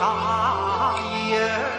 大雁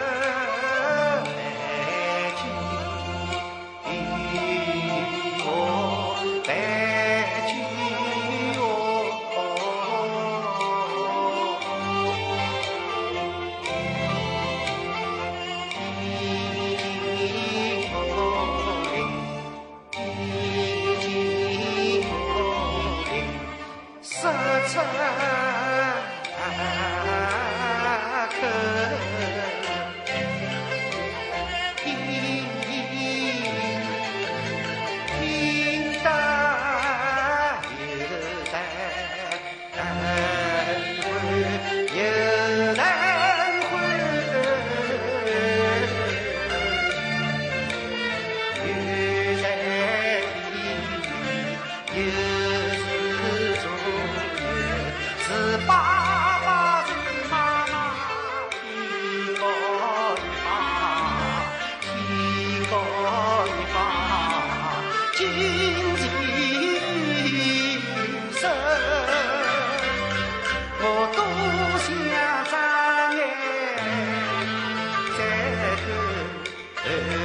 Hey.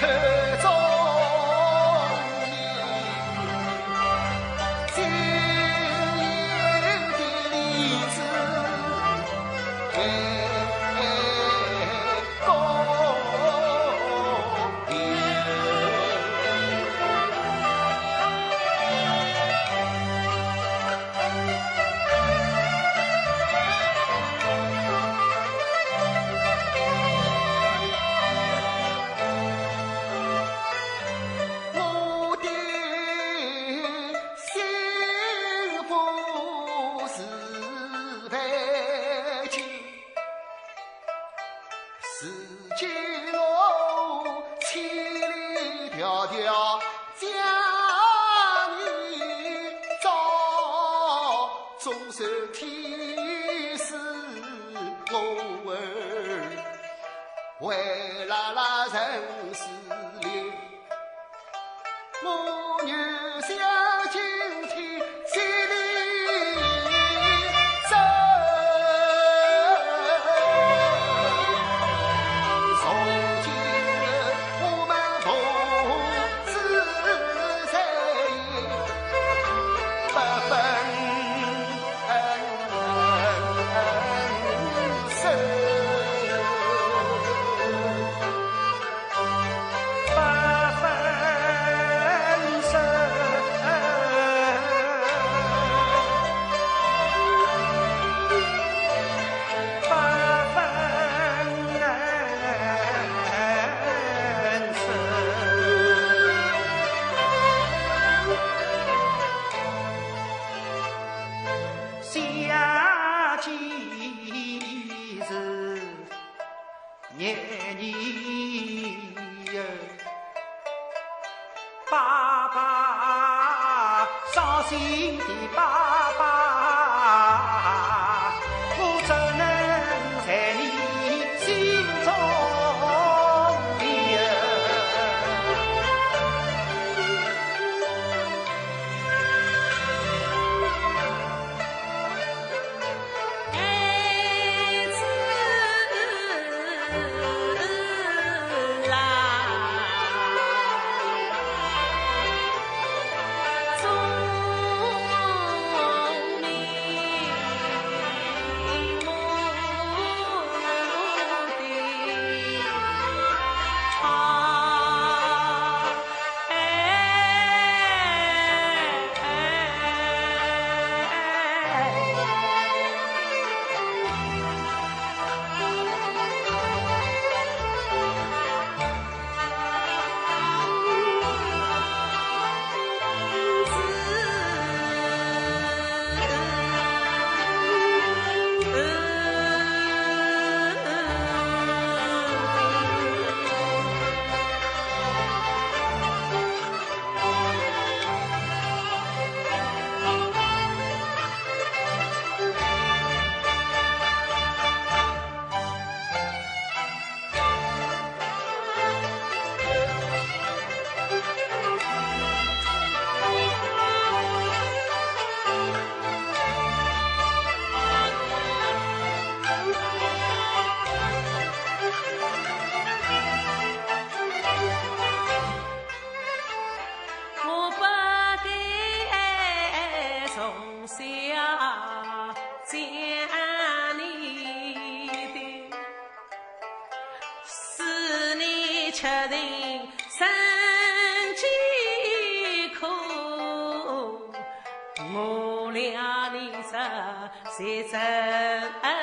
Hey. 心的疤真，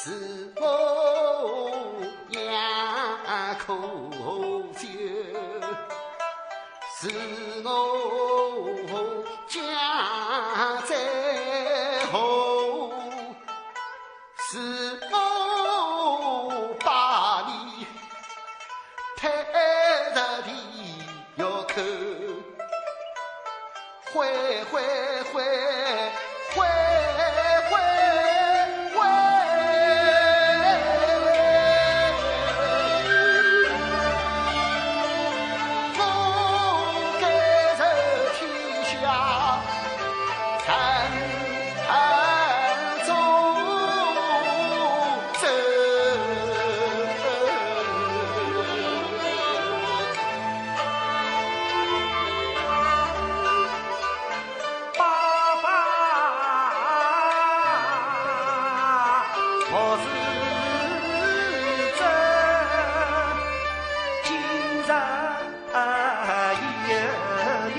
是我也可救，是我。莫自真今日夜里